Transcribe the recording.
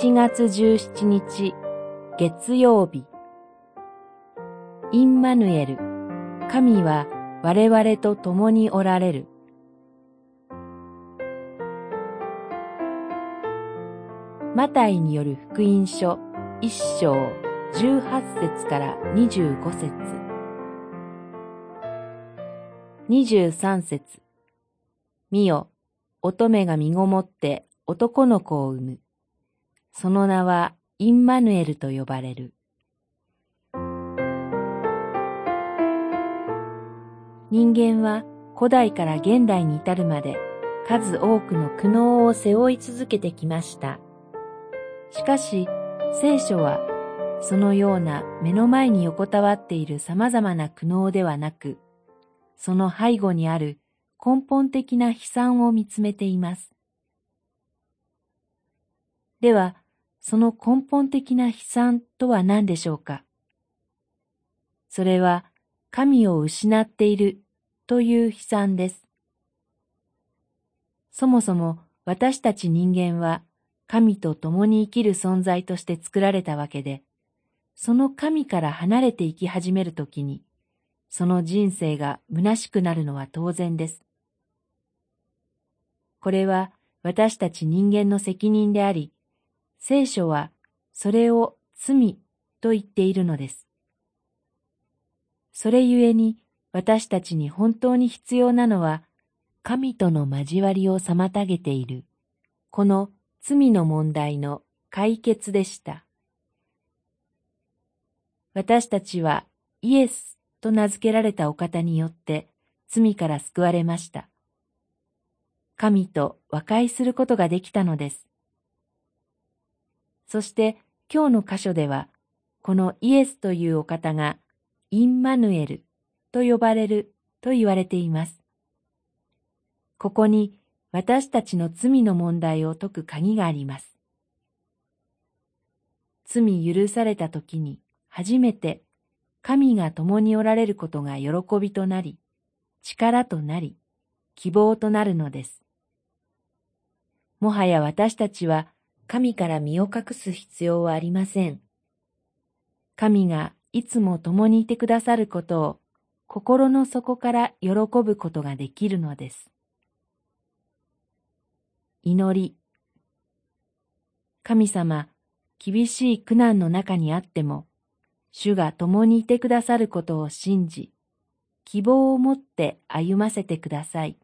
1月17日月曜日。インマヌエル。神は我々と共におられる。マタイによる福音書一章十八節から二十五節。二十三節。見よ、乙女が身ごもって男の子を産む。その名はインマヌエルと呼ばれる。人間は古代から現代に至るまで数多くの苦悩を背負い続けてきました。しかし、聖書はそのような目の前に横たわっている様々な苦悩ではなく、その背後にある根本的な悲惨を見つめています。では、その根本的な悲惨とは何でしょうか？それは神を失っているという悲惨です。そもそも私たち人間は神と共に生きる存在として作られたわけで、その神から離れて生き始めるときに、その人生が虚しくなるのは当然です。これは私たち人間の責任であり、聖書はそれを罪と言っているのです。それゆえに私たちに本当に必要なのは、神との交わりを妨げている、この罪の問題の解決でした。私たちはイエスと名付けられたお方によって罪から救われました。神と和解することができたのです。そして今日の箇所では、このイエスというお方がインマヌエルと呼ばれると言われています。ここに私たちの罪の問題を解く鍵があります。罪許された時に初めて神が共におられることが喜びとなり、力となり、希望となるのです。もはや私たちは神から身を隠す必要はありません。神がいつも共にいてくださることを心の底から喜ぶことができるのです。祈り。神様、厳しい苦難の中にあっても、主が共にいてくださることを信じ、希望を持って歩ませてください。